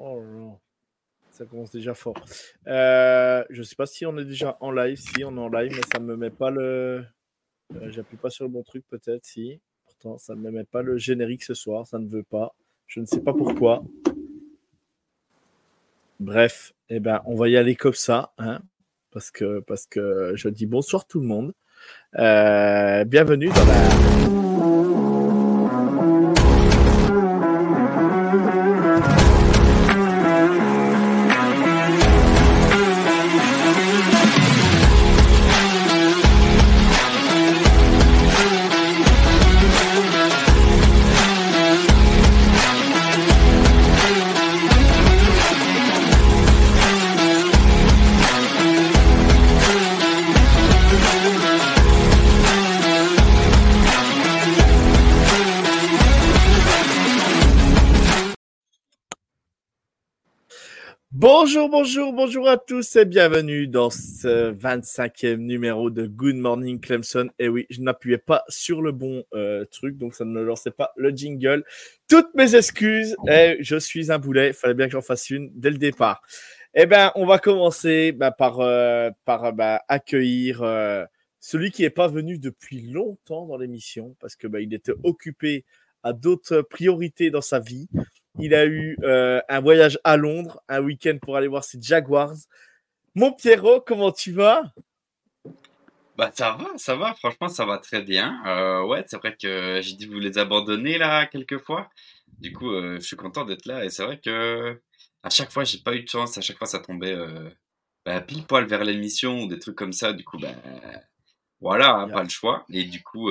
Oh non. Ça commence déjà fort. Euh, je sais pas si on est déjà en live. Si on est en live, mais ça me met pas le. Euh, J'appuie pas sur le bon truc, peut-être. Si. Pourtant, ça ne me met pas le générique ce soir. Ça ne veut pas. Je ne sais pas pourquoi. Bref, eh ben, on va y aller comme ça. Hein, parce, que, parce que je dis bonsoir tout le monde. Euh, bienvenue dans la. Bonjour, bonjour, bonjour à tous et bienvenue dans ce 25e numéro de Good Morning Clemson. Et oui, je n'appuyais pas sur le bon euh, truc, donc ça ne lançait pas le jingle. Toutes mes excuses, et je suis un boulet, fallait bien que j'en fasse une dès le départ. Eh bien, on va commencer bah, par, euh, bah, accueillir euh, celui qui n'est pas venu depuis longtemps dans l'émission, parce que bah, était occupé à d'autres priorités dans sa vie. Il a eu euh, un voyage à Londres, un week-end pour aller voir ses Jaguars. Mon Pierrot, comment tu vas? Bah ça va, ça va, franchement ça va très bien. Euh, ouais, c'est vrai que j'ai dû vous les abandonner là quelques fois. Du coup, euh, je suis content d'être là et c'est vrai que à chaque fois j'ai pas eu de chance, à chaque fois ça tombait euh, bah, pile poil vers l'émission ou des trucs comme ça. Du coup, ben voilà, pas le choix. Et du coup,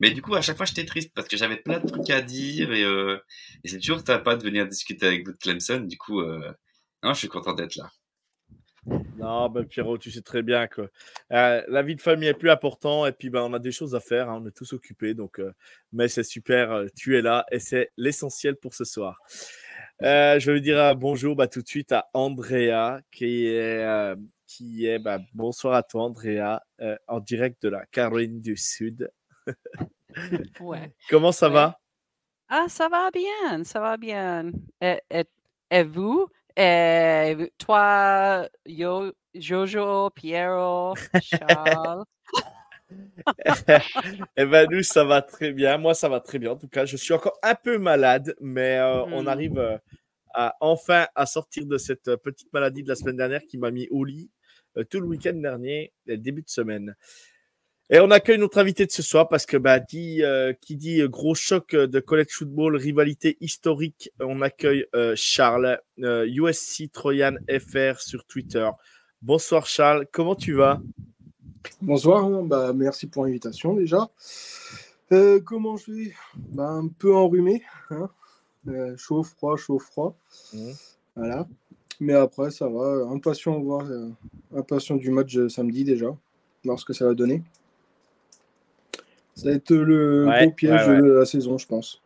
mais du coup à chaque fois j'étais triste parce que j'avais plein de trucs à dire et, euh, et c'est toujours sympa de venir discuter avec vous de Clemson. Du coup, euh, non, je suis content d'être là. Non, ben Pierrot, tu sais très bien que euh, la vie de famille est plus important et puis ben, on a des choses à faire, hein, on est tous occupés. Donc, mais c'est super, tu es là et c'est l'essentiel pour ce soir. Je vais dire bonjour bah, tout de suite à Andrea qui est, qui est bah, bonsoir à toi, Andrea, en direct de la Caroline du Sud. Ouais. Comment ça Ouais. va? Ah, ça va bien, ça va bien. Et, et- et vous, et toi, Yo, Jojo, Piero, Charles? Eh ben nous, ça va très bien. Moi, ça va très bien. En tout cas, je suis encore un peu malade, mais euh, on Mhm. arrive euh, à enfin à sortir de cette euh, petite maladie de la semaine dernière qui m'a mis au lit euh, tout le week-end dernier, début de semaine. Et on accueille notre invité de ce soir parce que bah, dit, euh, qui dit euh, gros choc euh, de college football, rivalité historique, on accueille euh, Charles, euh, USC Troyan FR sur Twitter. Bonsoir Charles, comment tu vas? Bonsoir, hein. bah, merci pour l'invitation déjà. Comment je vais? Bah, Un peu enrhumé, hein. Chaud, froid, chaud, froid. Mhm. Voilà. Mais après, ça va. Impatient, de voir, impatient du match samedi déjà, voir ce que ça va donner. Ça va être le Ouais, gros piège ouais, ouais. de la saison, je pense.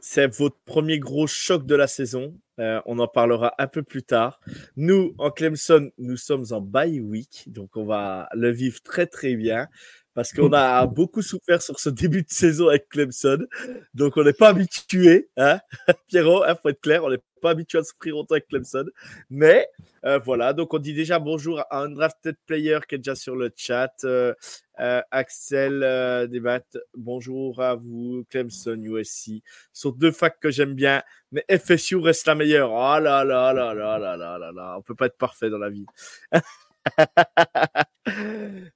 C'est votre premier gros choc de la saison. Euh, on en parlera un peu plus tard. Nous, en Clemson, nous sommes en bye week, donc on va le vivre très très bien parce qu'on a beaucoup souffert sur ce début de saison avec Clemson. Donc on n'est pas habitué, hein, Pierrot, il faut être clair, on n'est pas habitué à souffrir autant avec Clemson. Mais euh, voilà, donc on dit déjà bonjour à un drafted player qui est déjà sur le chat. Euh, euh, Axel euh, Debat, bonjour à vous, Clemson, USC. Sont deux facs que j'aime bien, mais FSU reste la meilleure. Oh là là là là là là là là, on peut pas être parfait dans la vie.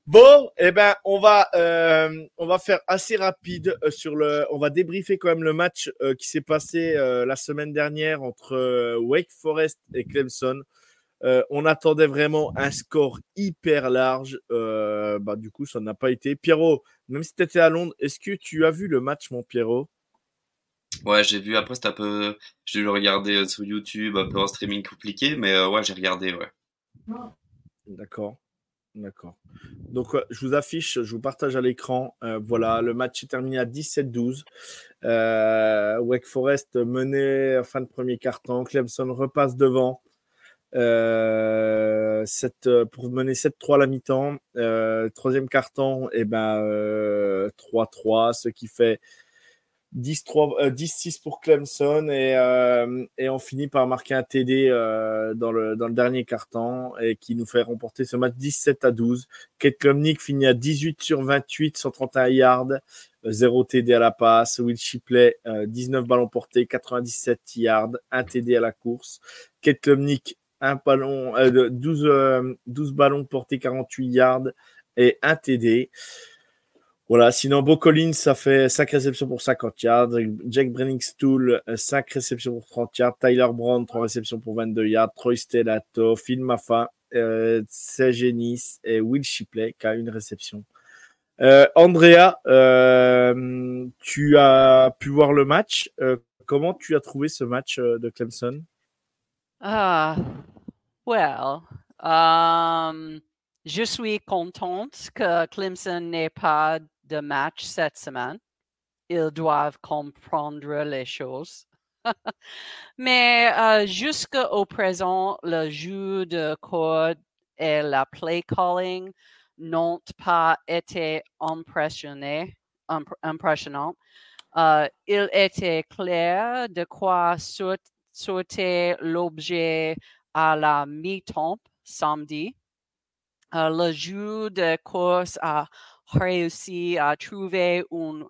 Bon, eh ben, on va, euh, on va faire assez rapide euh, sur le. On va débriefer quand même le match euh, qui s'est passé euh, la semaine dernière entre Wake Forest et Clemson. On attendait vraiment un score hyper large. Bah, du coup, ça n'a pas été. Pierrot, même si tu étais à Londres, est-ce que tu as vu le match, mon Pierrot? Ouais, j'ai vu après, c'était un peu. J'ai dû le regarder sur YouTube, un peu en streaming compliqué, mais ouais, j'ai regardé, ouais. D'accord. D'accord. Donc, je vous affiche, je vous partage à l'écran. Euh, voilà, le match est terminé à 17-12. Euh, Wake Forest menait en fin de premier quart-temps. Clemson repasse devant euh, pour mener 7-3 à la mi-temps. Troisième quart-temps, et ben, euh, 3-3, ce qui fait 10-3, 10-6 pour Clemson et, euh, et on finit par marquer un TD euh, dans, le, dernier quart-temps et qui nous fait remporter ce match 17 à 12. Kate Klumnik finit à 18 sur 28, 131 yards, euh, 0 TD à la passe. Will Shipley, euh, 19 ballons portés, 97 yards, 1 TD à la course. Kate Klumnik, un ballon, euh, de 12, euh, 12 ballons portés, 48 yards et 1 TD. Voilà, sinon, Bo Collins, ça fait 5 réceptions pour 50 yards. Jack Brenningstool, 5 réceptions pour 30 yards. Tyler Brown, 3 réceptions pour 22 yards. Troy Stellato, Phil Maffa, euh, et Will Shipley, qui a une réception. Euh, Andrea, euh, tu as pu voir le match. Euh, comment tu as trouvé ce match de Clemson? Ah, well, um, je suis contente que Clemson n'ait pas de match cette semaine. Ils doivent comprendre les choses. Mais euh, jusqu'au présent, le jeu de code et la play calling n'ont pas été impressionnants. Euh, il était clair de quoi saut- sauter l'objet à la mi-temps samedi. Euh, le jeu de course a réussi à trouver un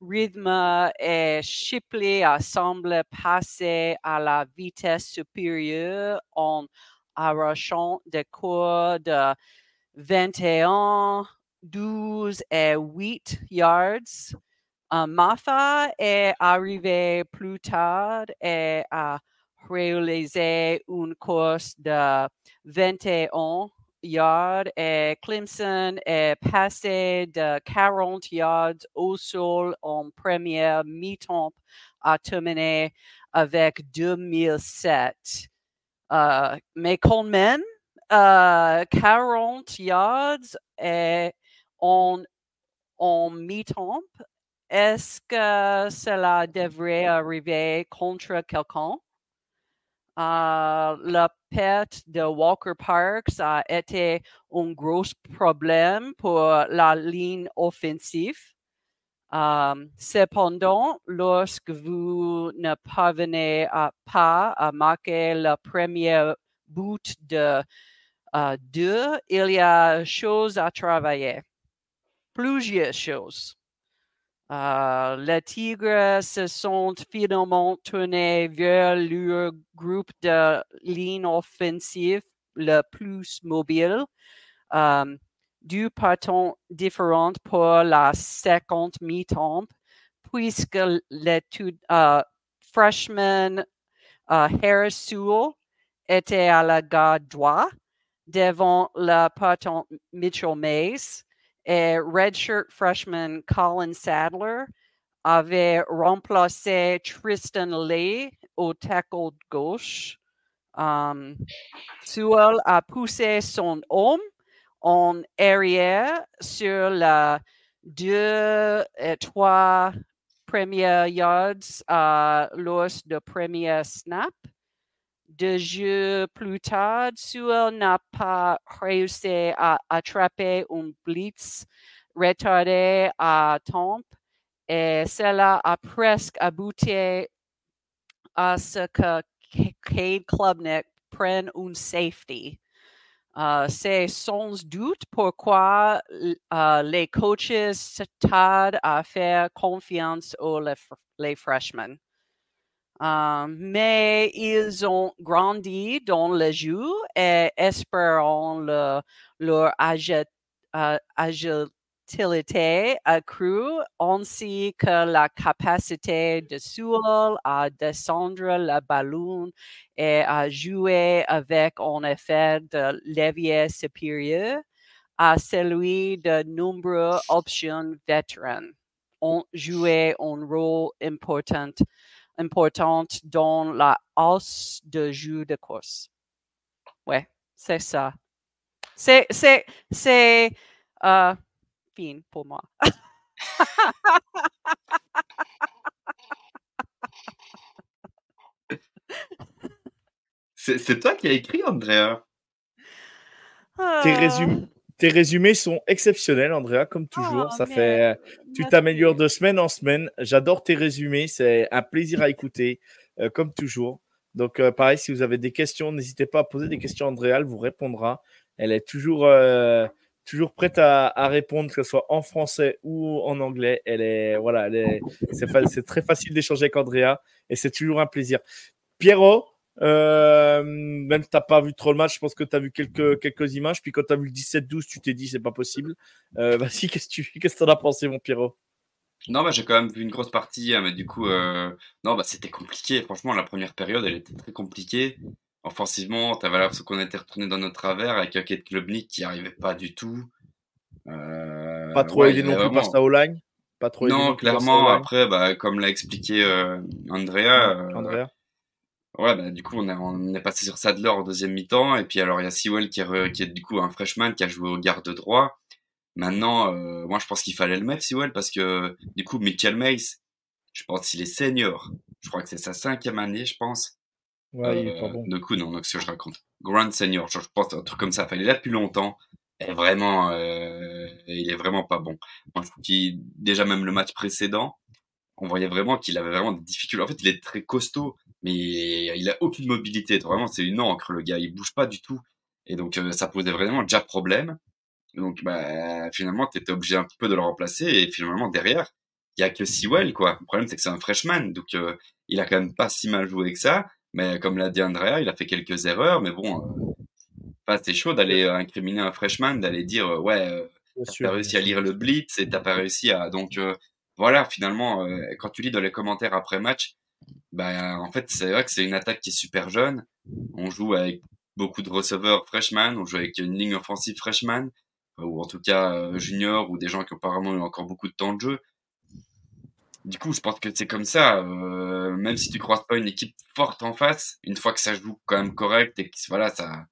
rythme et Shipley a semblé passer à la vitesse supérieure en arrachant des cours de 21, 12 et 8 yards. Euh, Maffa est arrivé plus tard et a réalisé une course de 21 yards et Clemson est passé de 40 yards au sol en première mi-temps à terminer avec 2007. Euh, mais quand même, euh, 40 yards et en, en mi-temps, est-ce que cela devrait arriver contre quelqu'un? Euh, la perte de Walker Parks a été un gros problème pour la ligne offensive. Euh, cependant, lorsque vous ne parvenez pas à marquer le premier but de euh, deux, il y a choses à travailler. Plusieurs choses. Euh, les Tigres se sont finalement tournés vers leur groupe de ligne offensive le plus mobile, euh, deux partons différents pour la seconde mi-temps, puisque l'étude euh, freshman euh, Harris Sewell était à la garde droite devant le partant Mitchell Mays et redshirt freshman Colin Sadler avait remplacé Tristan Lee au tackle gauche. Um, Sewell a poussé son homme en arrière sur la deux et trois premières yards euh, lors de premier snap. Deux jeux plus tard, Sewell n'a pas réussi à attraper un blitz retardé à temps et cela a presque abouti à ce que Cade Klubnik prenne un safety. Euh, C'est sans doute pourquoi euh, les coaches tardent à faire confiance aux les, les freshmen. Euh, mais ils ont grandi dans le jeu et espérant le- leur euh, agilité accrue ainsi que la capacité de Sewell à descendre le ballon et à jouer avec un effet de levier supérieur à celui de nombreuses options vétérans. Ont joué un rôle important, important dans la hausse de jeu de course. Ouais, c'est ça. C'est, c'est, c'est, euh, fin pour moi. C'est c'est toi qui as écrit, Andrea? Tes, Ah, résumés, tes résumés sont exceptionnels, Andrea, comme toujours. Oh, ça fait, tu merci. t'améliores de semaine en semaine. J'adore tes résumés. C'est un plaisir à écouter, euh, comme toujours. Donc, euh, pareil, si vous avez des questions, n'hésitez pas à poser des questions à Andrea. Elle vous répondra. Elle est toujours, euh, toujours prête à, à répondre, que ce soit en français ou en anglais. Elle est, voilà, elle est, c'est, c'est très facile d'échanger avec Andrea et c'est toujours un plaisir. Pierrot, euh, même si tu n'as pas vu trop le match, je pense que tu as vu quelques, quelques images. Puis quand tu as vu le 17-12, tu t'es dit c'est pas possible. Euh, Vas-y, qu'est-ce que tu qu'est-ce que t'en as pensé, mon Pierrot? Non, bah, j'ai quand même vu une grosse partie, hein, mais du coup, euh, non, bah, c'était compliqué. Franchement, la première période, elle était très compliquée. Offensivement, t'avais l'impression qu'on était retourné dans notre travers avec un Kate Klubnik qui arrivait pas du tout. Euh, Pas trop aidé non plus par sa O-line Pas trop Non, clairement, après, bah, comme l'a expliqué euh, Andrea, euh, Andrea Ouais, bah, du coup, on est, on est passé sur Sadler en deuxième mi-temps. Et puis, alors, il y a Sewell qui re- qui est du coup un freshman qui a joué au garde droit. Maintenant, euh, moi, je pense qu'il fallait le mettre, Sewell, parce que du coup, Mitchell Mace, je pense qu'il est senior. Je crois que c'est sa cinquième année, je pense. Ouais, il est Euh, pas bon. Du coup, non, donc ce que je raconte. Grand senior, je pense un truc comme ça. Il est là depuis longtemps. Et vraiment, euh, il est vraiment pas bon. Moi, je trouve qu'il, déjà même le match précédent, on voyait vraiment qu'il avait vraiment des difficultés. En fait, il est très costaud, mais il a aucune mobilité. Vraiment, c'est une encre, le gars. Il bouge pas du tout. Et donc, euh, ça posait vraiment déjà problème. Donc, bah, finalement, t'étais obligé un petit peu de le remplacer. Et finalement, derrière, il y a que Sewell, quoi. Le problème, c'est que c'est un freshman. Donc, euh, il a quand même pas si mal joué que ça. Mais comme l'a dit Andrea, il a fait quelques erreurs. Mais bon, euh, c'est chaud d'aller euh, incriminer un freshman, d'aller dire, ouais, t'as réussi à lire le blitz et t'as pas réussi à donc voilà finalement euh, quand tu lis dans les commentaires après match bah en fait c'est vrai que c'est une attaque qui est super jeune. On joue avec beaucoup de receveurs freshman on joue avec une ligne offensive freshman ou en tout cas euh, junior ou des gens qui ont apparemment eu encore beaucoup de temps de jeu. Du coup je pense que c'est comme ça euh, même si tu croises pas une équipe forte en face une fois que ça joue quand même correct et que voilà ça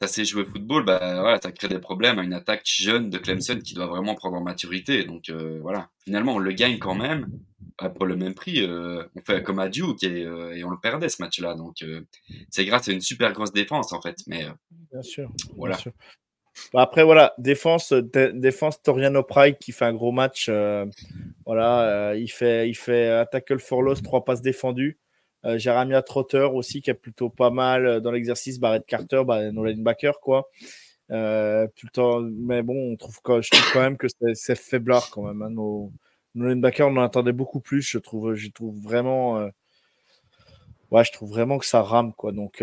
ça sait jouer au football, bah voilà, ça crée des problèmes à une attaque jeune de Clemson qui doit vraiment prendre en maturité. Donc euh, voilà, finalement on le gagne quand même bah, pour le même prix. euh, on fait comme à Duke et, euh, et on le perdait ce match-là. Donc euh, c'est grâce à une super grosse défense en fait. Mais euh, Bien sûr. bien Voilà. sûr. Bah, après, voilà, défense, dé- défense Toriano Pride qui fait un gros match. euh, voilà, euh, il, fait, il fait un tackle for loss, trois passes défendues. Euh, Trotter aussi qui est plutôt pas mal euh, dans l'exercice. Barrett Carter, bah, nos linebackers, quoi. Euh, tout le temps, mais bon, on trouve quand, je trouve quand même que c'est- faiblard quand même. hein, nos, linebackers, on en attendait beaucoup plus. Je trouve, je trouve vraiment. euh, Ouais, je trouve vraiment que ça rame, quoi. Donc,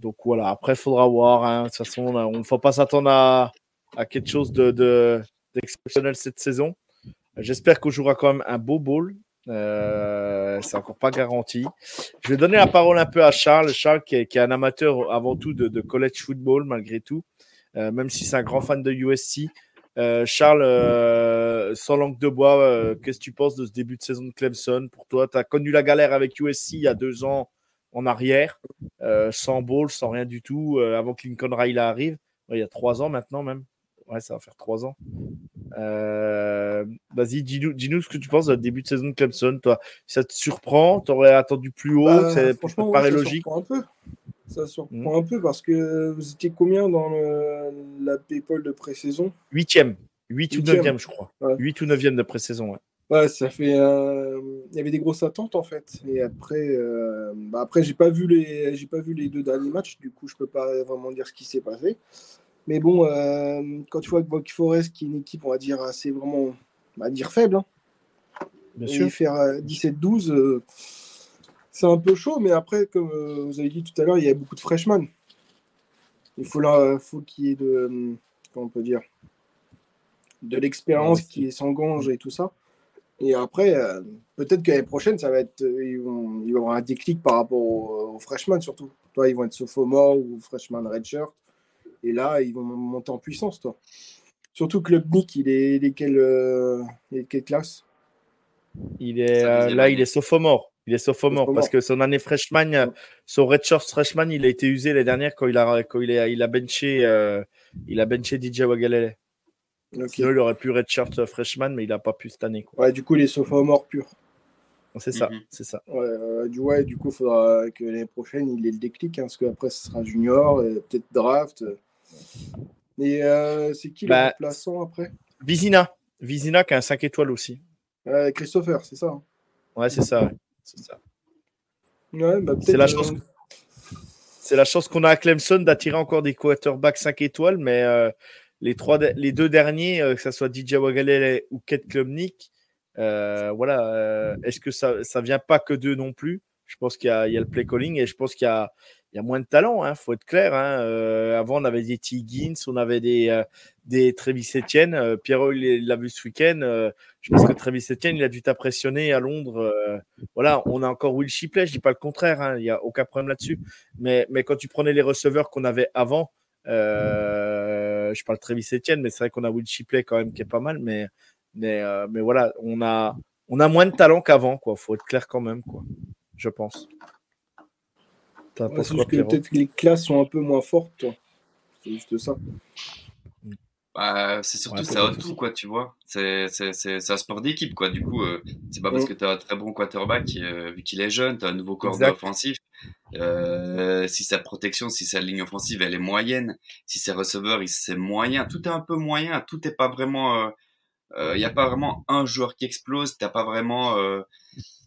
donc voilà. Après, il faudra voir. hein. De toute façon, on ne faut pas s'attendre à, à quelque chose de, de- d'exceptionnel cette saison. J'espère qu'on jouera quand même un beau bowl. Euh, c'est encore pas garanti. Je vais donner la parole un peu à Charles. Charles, qui est, un amateur avant tout de, college football, malgré tout, Euh, même si c'est un grand fan de USC. Euh, Charles, sans langue de bois, qu'est-ce que tu penses de ce début de saison de Clemson? Pour toi, tu as connu la galère avec USC il y a deux ans en arrière, sans ball, sans rien du tout, avant que Lincoln Riley arrive. Il y a trois ans maintenant même. Ouais, ça va faire trois ans. Euh, Vas-y, dis-nous, dis-nous ce que tu penses du début de saison de Clemson. Toi, ça te surprend Tu aurais attendu plus haut Bah, C'est franchement, ça ouais, paraît ça logique. surprend un peu. Ça surprend un peu parce que vous étiez combien dans le- la PayPal de pré-saison? Huitième. Huit ou Huitième. neuvième, je crois. Ouais. Huit ou neuvième de pré-saison. Ouais. Ouais, ça fait. euh, Il y avait des grosses attentes en fait. Et après, euh, bah, après, j'ai pas vu les, pas vu les deux derniers matchs. Du coup, je peux pas vraiment dire ce qui s'est passé. Mais bon, euh, quand tu vois que Buck Forest, qui est une équipe, on va dire assez vraiment, on va dire faible, hein, Bien et sûr. faire euh, 17-12, euh, c'est un peu chaud. Mais après, comme euh, vous avez dit tout à l'heure, il y a beaucoup de freshmen. Il faut là, faut qu'il y ait de, comment on peut dire, de l'expérience qui s'engage et tout ça. Et après, euh, peut-être que l'année prochaine, ça va être, euh, ils vont, ils vont avoir un déclic par rapport aux, aux freshmen surtout. Toi, ils vont être sophomore ou freshman redshirt. Et là, ils vont monter en puissance, toi. Surtout que le Nick, il est, il est quelle, euh, il est quelle classe? Il est, euh, là, il est sophomore. Il est sophomore Sophomore. parce que son année freshman, euh, son redshirt freshman, il a été usé l'année dernière quand il a, quand il a, il a benché, euh, il a benché DJ Wagalele. Ok. Sinon, il aurait pu redshirt freshman, mais il a pas pu cette année. Quoi. Ouais, du coup, il est sophomore pur. C'est ça, Mhm. c'est ça. Ouais, euh, du, ouais, du coup, il faudra que l'année prochaine, il ait le déclic, hein, parce qu'après, ce sera junior, peut-être draft. Et euh, c'est qui le Bah, remplaçant après? Vizina, Vizina qui a un 5 étoiles aussi. Euh, Christopher, c'est ça hein? Ouais, c'est ça. ouais. C'est ça. Ouais, bah, C'est peut-être, la euh, chance. C'est la chance qu'on a à Clemson d'attirer encore des quarterbacks 5 étoiles, mais euh, les, trois, de- les deux derniers, que ce soit DJ Wagalele ou Kate Klubnik, euh, voilà, est-ce que ça ça vient pas que d'eux non plus? Je pense qu'il y, y a le play calling et je pense qu'il y a, il y a moins de talent, il faut être clair. hein. Euh, avant, on avait des T. Higgins, on avait des, euh, des Travis Etienne. Euh, Pierrot, il l'a vu ce week-end. Euh, je pense que Travis Etienne, il a dû t'impressionner à Londres. Euh, voilà, on a encore Will Shipley, je dis pas le contraire, hein, il n'y a aucun problème là-dessus. Mais, mais quand tu prenais les receveurs qu'on avait avant, euh, je parle de Travis Etienne, mais c'est vrai qu'on a Will Shipley quand même qui est pas mal. Mais, mais, mais voilà, on a, on a moins de talent qu'avant, quoi. Faut être clair quand même, quoi. Je pense. Ouais, c'est juste que peut-être que les classes sont un peu moins fortes, toi. C'est juste ça. Bah, c'est surtout Ouais, ça peut-être tout quoi, tu vois. C'est c'est c'est c'est un sport d'équipe quoi. Du coup, euh, c'est pas parce que t'as un très bon quarterback euh, vu qu'il est jeune, t'as un nouveau corps offensif. Euh, si sa protection, si sa ligne offensive elle est moyenne, si ses receveurs ils- c'est moyen, tout est un peu moyen, tout est pas vraiment. Euh, euh, y a pas vraiment un joueur qui explose, t'as pas vraiment. euh,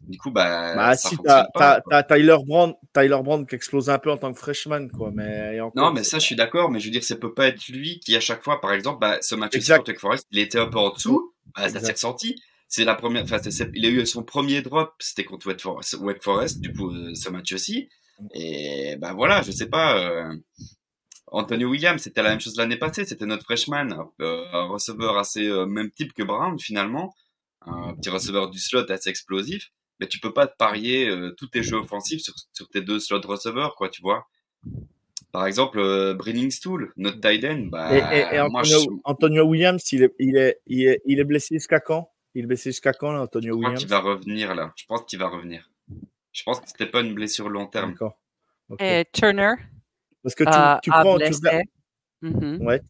du coup, bah, Bah, ça si, t'as pas. t'as- quoi. t'as Tyler Brand, Tyler Brand qui explose un peu en tant que freshman, quoi. Mais encore, Non, mais ça, je suis d'accord, mais je veux dire, ça peut pas être lui qui, à chaque fois, par exemple, bah, ce match contre Forest, il était un peu en dessous, bah, ça s'est ressenti. C'est la première, enfin, c'est- il a eu son premier drop, c'était contre Wake Forest, du coup, euh, ce match aussi. Et, bah, voilà, je sais pas, euh, Antonio Williams, c'était la même chose l'année passée, c'était notre freshman, euh, un receveur assez, euh, même type que Brown, finalement. Un petit receveur du slot assez explosif. Mais tu peux pas te parier euh, tous tes jeux offensifs sur, sur tes deux slots receveurs, quoi, tu vois. Par exemple, euh, Stool, notre tight end, bah, Et, et- et moi, Antonio, je, Antonio Williams, il est, il, est, il, est, il est blessé jusqu'à quand? Il est blessé jusqu'à quand, là, Antonio je crois Williams? qu'il va revenir là. Je pense qu'il va revenir. Je pense que c'était pas une blessure long terme. D'accord. Et Turner? Parce que tu, euh, tu a prends. Tu regardes- Mhm. Ouais.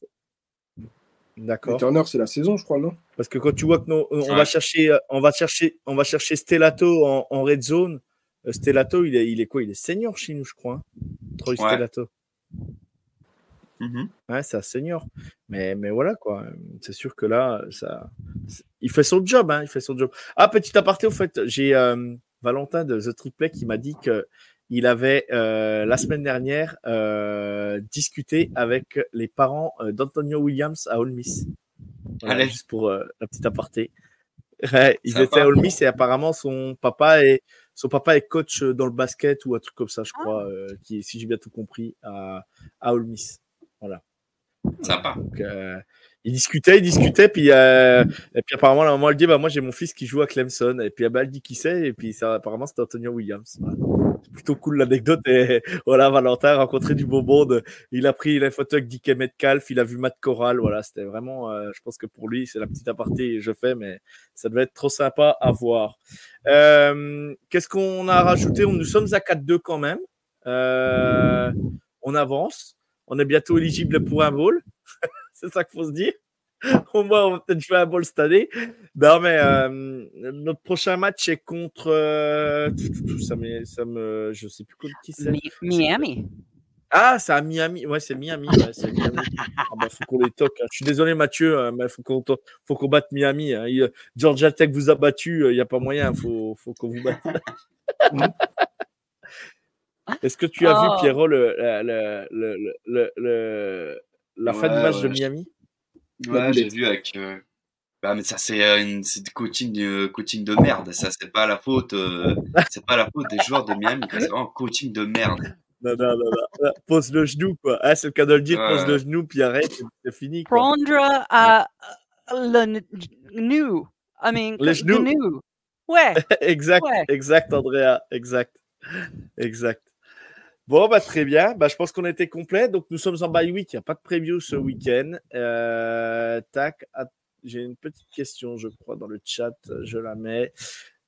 D'accord. Turner, c'est la saison, je crois, non? Parce que quand tu vois que nos- on Ouais. va chercher, euh, on va chercher, on va chercher Stellato en, en red zone. Euh, Stellato, il est, il est quoi? Il est senior chez nous, je crois. hein Troy Ouais. Stellato. Mhm. Ouais, c'est un senior. Mais, mais voilà, quoi. C'est sûr que là, ça, il fait son job, hein, il fait son job. Ah, petit aparté, au fait, j'ai euh, Valentin de The Triplet qui m'a dit que il avait, euh, la semaine dernière, euh, discuté avec les parents euh, d'Antonio Williams à Ole Miss. Voilà, Allez. juste pour euh, la petite aparté. Ouais, ils étaient à Ole Miss et apparemment son papa est son papa est coach dans le basket ou un truc comme ça, je crois, euh, qui, si j'ai bien tout compris, à, à Ole Miss. Sympa. Donc, euh, il discutait, il discutait, puis, euh, et puis apparemment, la maman elle dit, bah, moi j'ai mon fils qui joue à Clemson, et puis ah, bah, elle dit qui c'est, et puis ça, apparemment c'était Antonio Williams. Voilà. Plutôt cool l'anecdote, voilà, Valentin a rencontré du beau monde, il a pris la photo avec DK Metcalf, il a vu Matt Corral, voilà, c'était vraiment, euh, je pense que pour lui, c'est la petite aparté que je fais, mais ça devait être trop sympa à voir. Euh, Qu'est-ce qu'on a rajouté? Nous sommes à 4-2 quand même, Euh, on avance. On est bientôt éligible pour un bowl. c'est ça qu'il faut se dire. Au moins, on va peut-être jouer un bowl cette année. Non, mais euh, notre prochain match est contre. euh, tout, tout, tout, ça me, ça me, je sais plus contre qui c'est. Mi- Miami. Ah, c'est à Miami. Ouais, c'est Miami. Ouais, c'est Miami. Ah bah, faut qu'on les toque. hein. Je suis désolé, Mathieu, euh, mais faut qu'on faut qu'on batte Miami. hein. Il- Georgia Tech vous a battu. Il n'y a pas moyen. Faut, faut qu'on vous batte. Est-ce que tu as vu, Oh. Pierrot, le, le, le, le, le- le- la fin du match ouais, de Miami? Ouais, j'ai vu avec. euh, Bah, mais ça, c'est euh, une c'est coaching, euh, coaching de merde. Ça, c'est pas la faute. euh, C'est pas la faute des joueurs de Miami. C'est vraiment coaching de merde. non, non, non, non. Pose le genou, quoi. Ah, c'est le cas de le dire, pose le genou, puis arrête, c'est fini. Quoi. Prendre à le genou. I mean, le genou. Ouais. exact, ouais. exact, Andrea. Exact. Exact. Bon, bah, très bien. Bah, je pense qu'on était complet. Donc, nous sommes en bye week. Il n'y a pas de preview ce week-end. Euh, tac. J'ai une petite question, je crois, dans le chat. Je la mets.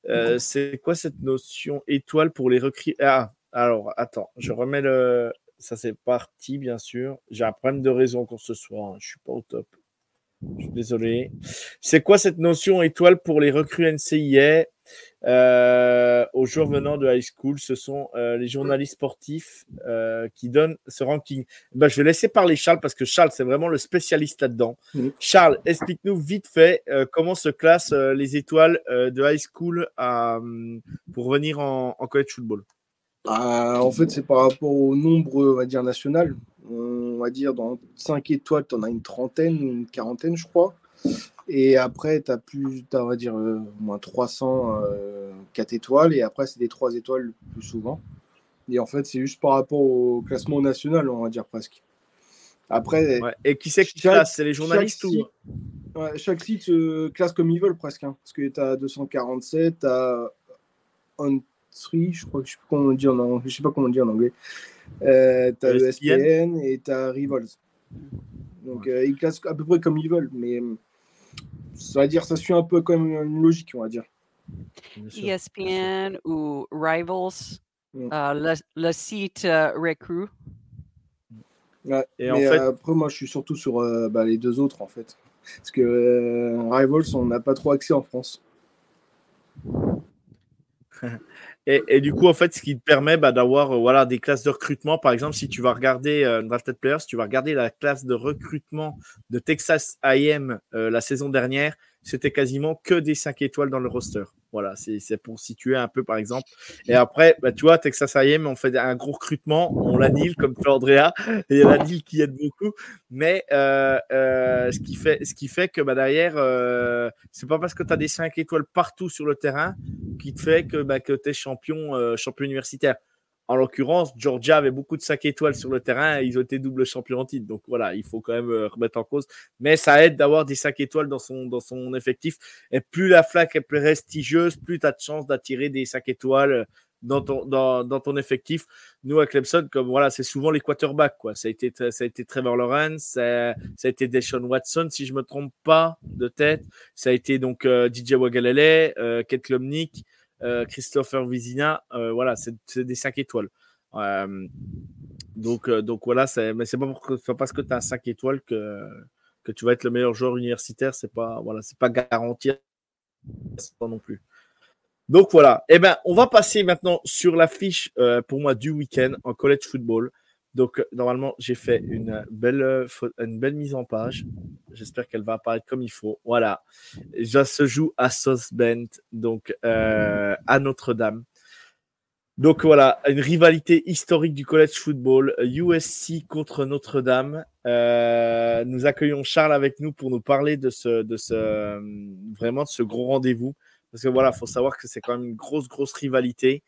Euh, c'est quoi cette notion étoile pour les recrues? Ah, alors, attends. Je remets le. Ça, c'est parti, bien sûr. J'ai un problème de réseau encore ce soir. Hein. Je suis pas au top. Je suis désolé. C'est quoi cette notion étoile pour les recrues NCIA euh, aux joueurs venant de high school Ce sont euh, les journalistes sportifs euh, qui donnent ce ranking. Ben, je vais laisser parler Charles parce que Charles, c'est vraiment le spécialiste là-dedans. Mmh. Charles, explique-nous vite fait comment se classent les étoiles de high school à, pour venir en, en college football. Ah, en fait, c'est par rapport au nombre, on va dire, national on va dire dans 5 étoiles, tu en as une trentaine, une quarantaine, je crois. Et après, tu as plus, as, on va dire, euh, moins 300, euh, 4 étoiles. Et après, c'est des 3 étoiles le plus souvent. Et en fait, c'est juste par rapport au classement national, on va dire presque. Après, ouais. Et qui c'est qui classe? C'est les journalistes chaque site, ou... ouais, chaque site se classe comme ils veulent presque. Hein, parce que tu as 247, tu as on three, je crois que je sais pas comment on dit en anglais. Je sais pas comment on dit en anglais. Euh, tu as le SPN et tu as Rivals. Donc, euh, ils classent à peu près comme ils veulent, mais ça va dire, ça suit un peu comme une logique, on va dire. ESPN ou Rivals, mm. euh, le, le, site euh, Recru. Ouais, et en fait... après, moi, je suis surtout sur euh, bah, les deux autres, en fait. Parce que Rivals, on n'a pas trop accès en France. Et, du coup, en fait, ce qui te permet bah, d'avoir euh, voilà, des classes de recrutement. Par exemple, si tu vas regarder euh, Drafted Players, si tu vas regarder la classe de recrutement de Texas AM euh, la saison dernière, c'était quasiment que des 5 étoiles dans le roster. Voilà, c'est pour situer un peu, par exemple. Et après, bah, tu vois, Texas AM, on fait un gros recrutement, on l'annule comme fait Andrea, et l'annule qui aide beaucoup. Mais euh, euh, ce, qui fait, ce qui fait que bah, derrière, euh, c'est pas parce que tu as des 5 étoiles partout sur le terrain qui te fait que, bah, tu es champion, euh, champion universitaire. En l'occurrence, Georgia avait beaucoup de 5 étoiles sur le terrain et ils ont été double champion en titre. Donc voilà, il faut quand même euh, remettre en cause. Mais ça aide d'avoir des 5 étoiles dans son, dans son effectif. Et plus la flaque est prestigieuse, plus tu as de chances d'attirer des 5 étoiles dans ton, effectif. Nous, à Clemson, comme voilà, c'est souvent les quarterbacks. Quoi. Ça, a été, ça a été Trevor Lawrence, ça, a été Deshaun Watson, si je ne me trompe pas de tête. Ça a été donc euh, DJ Wagalele, euh, Kate Lomnick. Euh, Christopher Vizina, euh, voilà, c'est des 5 étoiles. Donc, donc voilà, mais c'est pas, parce que tu as 5 étoiles que, que tu vas être le meilleur joueur universitaire, c'est pas, voilà, pas garanti non plus. Donc voilà, eh ben, on va passer maintenant sur la fiche pour moi du week-end en college football. Donc, normalement, j'ai fait une belle, une belle mise en page. J'espère qu'elle va apparaître comme il faut. Voilà. Ça se joue à South Bend, donc euh, à Notre-Dame. Donc voilà, une rivalité historique du college football, USC contre Notre-Dame. Euh, nous accueillons Charles avec nous pour nous parler de ce, de ce, vraiment de ce gros rendez-vous. Parce que voilà, faut savoir que c'est quand même une grosse, grosse rivalité.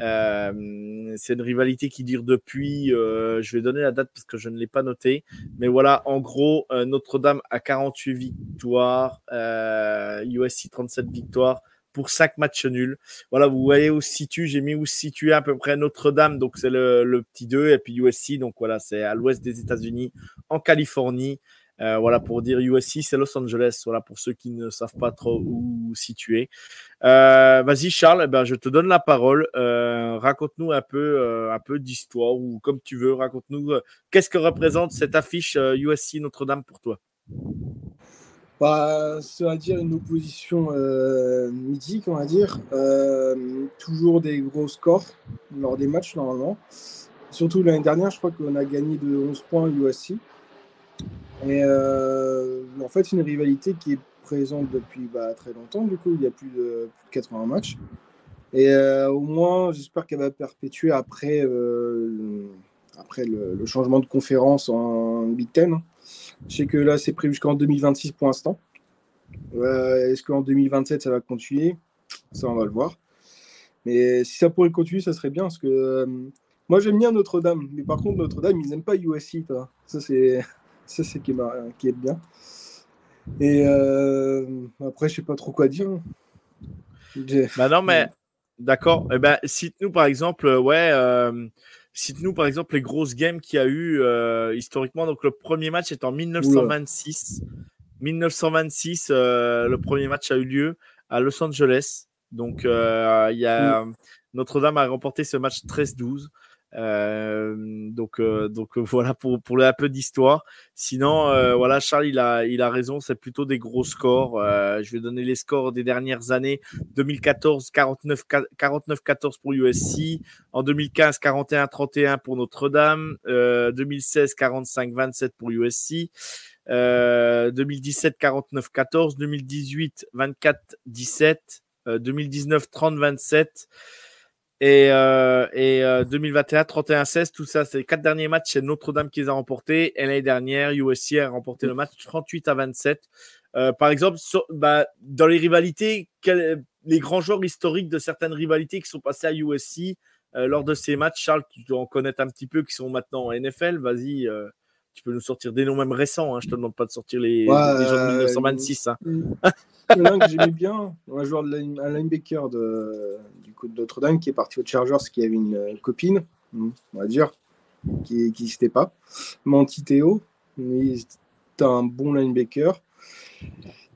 Euh, c'est une rivalité qui dure depuis, euh, je vais donner la date parce que je ne l'ai pas noté, mais voilà, en gros, euh, Notre-Dame a 48 victoires, USC 37 victoires pour 5 matchs nuls. Voilà, vous voyez où se situe, j'ai mis où se situe à peu près Notre-Dame, donc c'est le, le, petit 2, et puis USC, donc voilà, c'est à l'ouest des États-Unis, en Californie. Euh, voilà, pour dire USC, c'est Los Angeles. Voilà, pour ceux qui ne savent pas trop où situer. Euh, Vas-y, Charles, eh ben, je te donne la parole. Euh, raconte-nous un peu, un peu d'histoire ou comme tu veux. Raconte-nous qu'est-ce que représente cette affiche USC Notre-Dame pour toi? Bah, ça va dire une opposition mythique, on va dire. toujours des gros scores lors des matchs, normalement. Surtout l'année dernière, je crois qu'on a gagné de 11 points USC. Et euh, en fait, c'est une rivalité qui est présente depuis bah, très longtemps. Du coup, il y a plus de, plus de 80 matchs. Et euh, au moins, j'espère qu'elle va perpétuer après, euh, après le, le, changement de conférence en Big Ten. Je sais que là, c'est prévu jusqu'en 2026 pour l'instant. Est-ce qu'en 2027, ça va continuer? Ça, on va le voir. Mais si ça pourrait continuer, ça serait bien. Parce que Moi, j'aime bien Notre-Dame, mais par contre, Notre-Dame, ils n'aiment pas USC. Ça, c'est ça, c'est qui, est qui est bien. Et euh, après, je sais pas trop quoi dire. Bah non, mais d'accord. Eh ben, cite-nous par exemple, ouais, euh, cite-nous par exemple les grosses games qu'il y a eu euh, historiquement. Donc le premier match est en 1926. 1926, euh, le premier match a eu lieu à Los Angeles. Donc euh, il y a Notre-Dame a remporté ce match 13-12. Euh, donc, euh, donc voilà pour, pour un peu d'histoire. Sinon, euh, voilà, Charles, il a, il a raison, c'est plutôt des gros scores. je vais donner les scores des dernières années. 2014, 49-14 pour USC. En 2015, 41-31 pour Notre-Dame. 2016, 45-27 pour USC. 2017, 49-14. 2018, 24-17. 2019, 30-27. Et, euh, et 2021, 31-16, tout ça, c'est les quatre derniers matchs, c'est Notre-Dame qui les a remportés. Et l'année dernière, USC a remporté le match 38 à 27. Euh, par exemple, bah, dans les rivalités, les grands joueurs historiques de certaines rivalités qui sont passés à USC euh, lors de ces matchs, Charles, tu dois en connaître un petit peu, qui sont maintenant en NFL. Vas-y, tu peux nous sortir des noms même récents. Hein. Je te demande pas de sortir les, gens de 1926. Hein. L'un que j'aimais bien, un joueur de un linebacker de, du coup de Notre-Dame qui est parti aux Chargers, qui avait une euh, copine, hmm, on va dire, qui n'existait pas. Mantiteo, c'était un bon linebacker.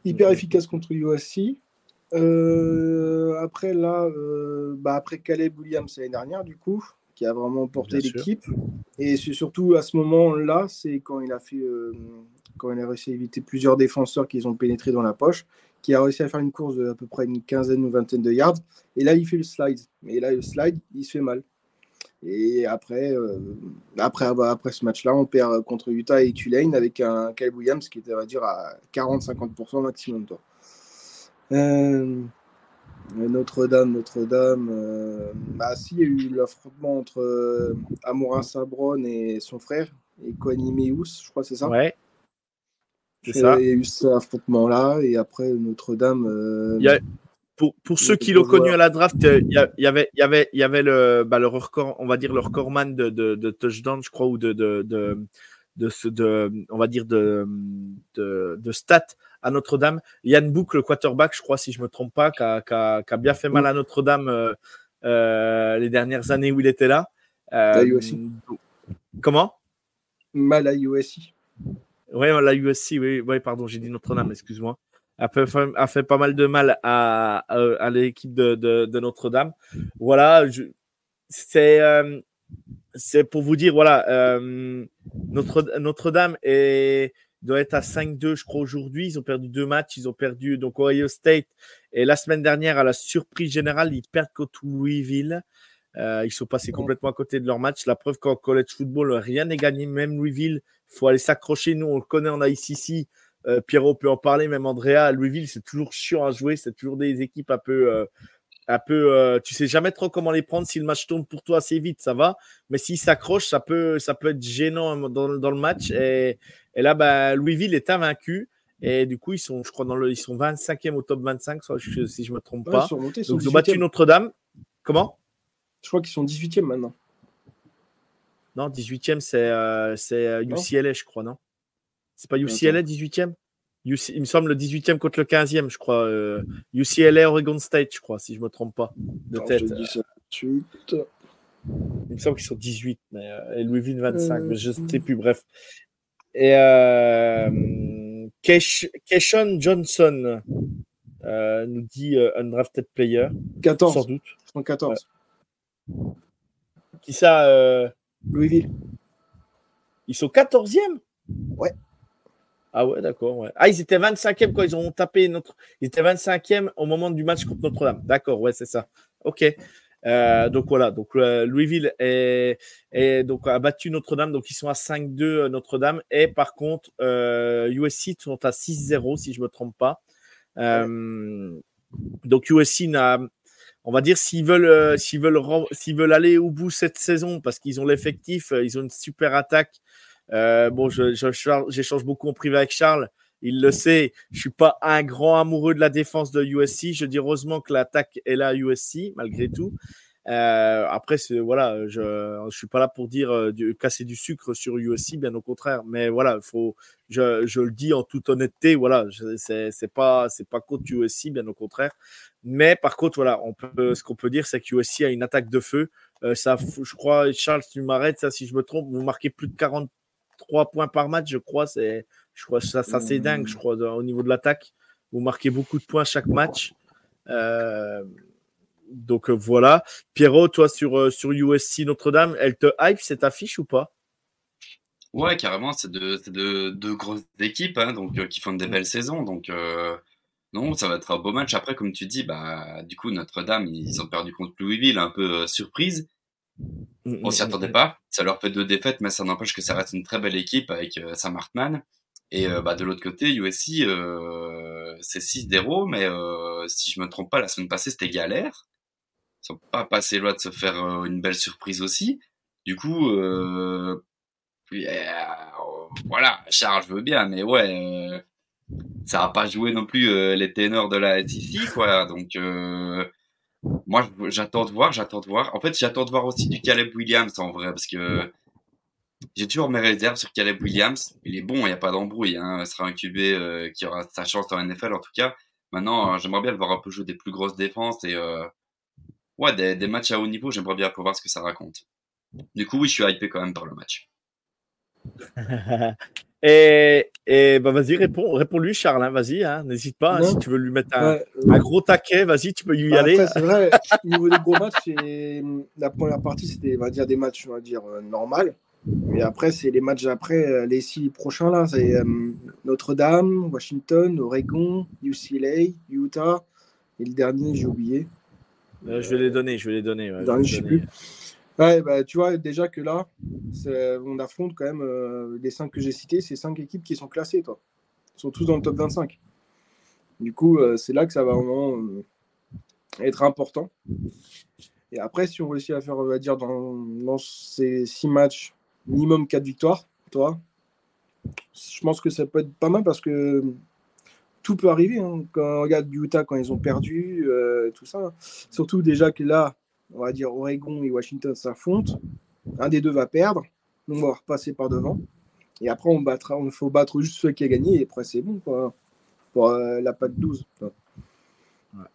Hyper efficace contre USC. Euh, après là, euh, bah après Caleb Williams l'année dernière, du coup, qui a vraiment porté l'équipe. Et c'est surtout à ce moment-là, c'est quand il a fait, quand il a réussi à éviter plusieurs défenseurs qui ont pénétré dans la poche qui a réussi à faire une course de à peu près une quinzaine ou vingtaine de yards. Et là, il fait le slide. Et là, le slide, il se fait mal. Et après, euh, après, après ce match-là, on perd contre Utah et Tulane avec un Kyle Williams qui était, on va dire, à 40-50% maximum de temps. Euh, Notre-Dame, Notre-Dame. Euh, bah, si, il y a eu l'affrontement entre euh, Amorin Sabron et son frère, et je crois, c'est ça? Ouais. Il y a eu cet affrontement-là, et après Notre-Dame. Euh, pour, pour ceux qui l'ont connu à la draft, euh, il y, avait, il y, avait, y avait le, bah, le record, on va dire le recordman de, de, de touchdown, je crois, ou de, de, de, de, de on va dire de, de, de stats à Notre-Dame. Yann Book, le quarterback, je crois, si je me trompe pas, qui a, bien fait mal à Notre-Dame euh, les dernières années où il était là. comment? Mal à USC. Oui, la USC, oui, oui pardon, j'ai dit Notre-Dame, excuse-moi. A fait, a fait pas mal de mal à, à, l'équipe de, de, Notre-Dame. Voilà, c'est euh, pour vous dire, voilà, euh, Notre, Notre-Dame est, doit être à 5-2, je crois, aujourd'hui. Ils ont perdu deux matchs. Ils ont perdu donc Ohio State. Et la semaine dernière, à la surprise générale, ils perdent contre Louisville. Euh, ils sont passés complètement à côté de leur match. La preuve qu'en college football, rien n'est gagné. Même Louisville, il faut aller s'accrocher. Nous, on le connaît en ICC. Euh, Pierrot peut en parler, même Andrea. Louisville, c'est toujours chiant à jouer. C'est toujours des équipes un peu. Euh, un peu euh, tu sais jamais trop comment les prendre. Si le match tourne pour toi assez vite, ça va. Mais s'ils s'accrochent, ça peut, ça peut être gênant dans, le match. Et, et là, bah, Louisville est invaincu. Et du coup, ils sont, je crois, dans le, ils sont 25e au top 25, si je ne me trompe pas. Donc, ils ont battu Notre-Dame. Comment? Je crois qu'ils sont 18e maintenant. Non, 18e, c'est euh, UCLA, euh, je crois, non? C'est pas UCLA, 18e Il me semble le 18e contre le 15e, je crois. Euh, UCLA, Oregon State, je crois, si je ne me trompe pas. De tête. Il me semble qu'ils sont 18, mais, et Louisville 25, mais je ne sais plus, bref. Et Keshon Johnson nous dit undrafted player. 14. Sans doute. 114. Qui ça Louisville. Ils sont 14e Ouais. Ah ouais, d'accord. Ouais. Ah, ils étaient 25e quand ils ont tapé notre. Ils étaient 25e au moment du match contre Notre-Dame. D'accord, ouais, c'est ça. Ok. Euh, donc voilà, donc euh, Louisville est, donc a battu Notre-Dame, donc ils sont à 5-2 euh, Notre-Dame. Et par contre, USC sont à 6-0 si je me trompe pas. donc USC n'a on va dire s'ils veulent, euh, s'ils veulent, s'ils veulent aller au bout cette saison parce qu'ils ont l'effectif, euh, ils ont une super attaque. Euh, bon, j'échange beaucoup en privé avec Charles. Il le sait. Je suis pas un grand amoureux de la défense de USC. Je dis heureusement que l'attaque est là à USC malgré tout. Euh, après, voilà, je ne suis pas là pour dire euh, casser du sucre sur USC, bien au contraire. Mais voilà, faut, je, je le dis en toute honnêteté, voilà, c'est pas c'est pas contre USC, bien au contraire. Mais par contre, voilà, on peut, ce qu'on peut dire, c'est que USC a une attaque de feu. Euh, ça, je crois, Charles, tu m'arrêtes, ça, si je me trompe, vous marquez plus de 43 points par match, je crois. C'est, je crois, ça, ça c'est dingue, je crois, au niveau de l'attaque. Vous marquez beaucoup de points chaque match. Euh, donc euh, voilà. Pierrot, toi sur, euh, sur USC Notre-Dame, elle te hype cette affiche ou pas? Ouais, carrément, c'est deux de, de, grosses équipes hein, donc, euh, qui font des belles saisons. Donc, non, ça va être un beau match. Après, comme tu dis, bah, du coup, Notre-Dame, ils ont perdu contre Louisville, un peu surprise. Mm, On s'y mm, attendait mm, pas. Ça leur fait deux défaites, mais ça n'empêche que ça reste une très belle équipe avec Sam Hartman. Et bah, de l'autre côté, USC, c'est 6-0, mais si je me trompe pas, la semaine passée, c'était galère sont pas passés loin de se faire euh, une belle surprise aussi. Du coup, euh, euh, voilà, Charles, je veux bien, mais ouais, euh, ça va pas jouer non plus euh, les ténors de la SEC, quoi. Donc, moi, j'attends de voir, j'attends de voir. En fait, j'attends de voir aussi du Caleb Williams en vrai, parce que j'ai toujours mes réserves sur Caleb Williams. Il est bon, il n'y a pas d'embrouille. Hein. Ce sera un QB qui aura sa chance en NFL en tout cas. Maintenant, j'aimerais bien le voir un peu jouer des plus grosses défenses et ouais, des, des, matchs à haut niveau, j'aimerais bien voir ce que ça raconte. Du coup, oui, je suis hypé quand même par le match. et, et bah vas-y, réponds, réponds lui, Charles. Hein, vas-y, hein, n'hésite pas. Hein, si tu veux lui mettre un, un gros taquet, vas-y, tu peux y bah, aller. C'est vrai, au niveau des gros matchs, la première partie, c'était, va dire, des matchs, on va dire, euh, normal. Mais après, c'est les matchs après, euh, les six prochains là. C'est euh, Notre-Dame, Washington, Oregon, UCLA, Utah. Et le dernier, j'ai oublié. Euh, je vais les donner, je vais les donner. Ouais, je sais plus. Ouais, bah, tu vois déjà que là, on affronte quand même euh, les cinq que j'ai cités, c'est cinq équipes qui sont classées, toi. Ils sont tous dans le top 25. Du coup, euh, c'est là que ça va vraiment être important. Et après, si on réussit à faire, on va dire, dans, ces six matchs, minimum quatre victoires, toi, je pense que ça peut être pas mal parce que tout peut arriver. Hein. Quand on regarde Utah, quand ils ont perdu, euh, tout ça. Surtout déjà que là, on va dire Oregon et Washington s'affrontent. Un des deux va perdre. on va repasser par devant. Et après, on battra, on faut battre juste ceux qui a gagné. Et après, c'est bon quoi, pour euh, la PAC 12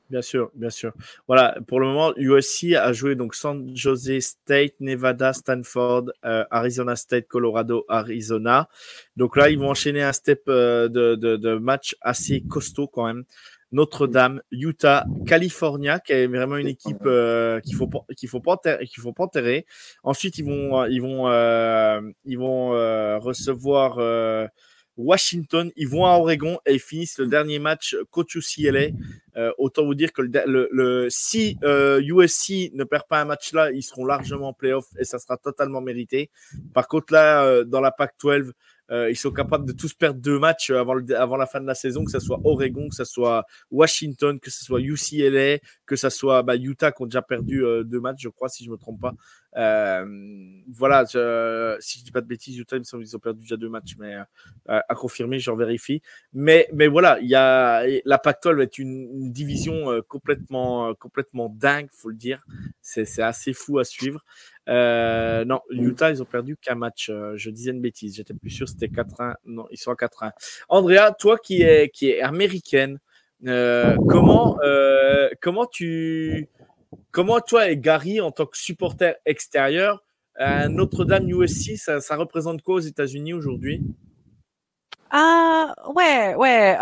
bien sûr, bien sûr. Voilà, pour le moment, USC a joué donc San Jose State, Nevada, Stanford, euh, Arizona State, Colorado, Arizona. Donc là, ils vont enchaîner un step euh, de, match assez costaud quand même. Notre-Dame, Utah, California, qui est vraiment une équipe euh, qu'il faut qu'il faut pas qu'il faut pas enterrer. Ensuite, ils vont ils vont ils vont recevoir Washington, ils vont à Oregon et ils finissent le dernier match coach UCLA. Euh, autant vous dire que le, le, si euh, USC ne perd pas un match là, ils seront largement en playoff et ça sera totalement mérité. Par contre là, euh, dans la PAC 12, euh, ils sont capables de tous perdre deux matchs avant, le, avant la fin de la saison, que ce soit Oregon, que ce soit Washington, que ce soit UCLA, que ce soit bah, Utah qui ont déjà perdu euh, deux matchs, je crois, si je ne me trompe pas. Euh, voilà, je, si je dis pas de bêtises, Utah, ils ont perdu déjà deux matchs, mais à confirmer, j'en vérifie. Mais, mais voilà, il y a, la Pac-12 est une, une division complètement, complètement dingue, faut le dire. C'est assez fou à suivre. Euh, non, Utah, ils ont perdu qu'un match. Euh, je disais une bêtise. J'étais plus sûr c'était 4-1. Non, ils sont à 4-1. Andrea, toi qui es, qui est américaine, euh, comment, euh, comment toi et Gary, en tant que supporter extérieur, Notre-Dame USC, ça, représente quoi aux États-Unis aujourd'hui? Ah, ouais, ouais.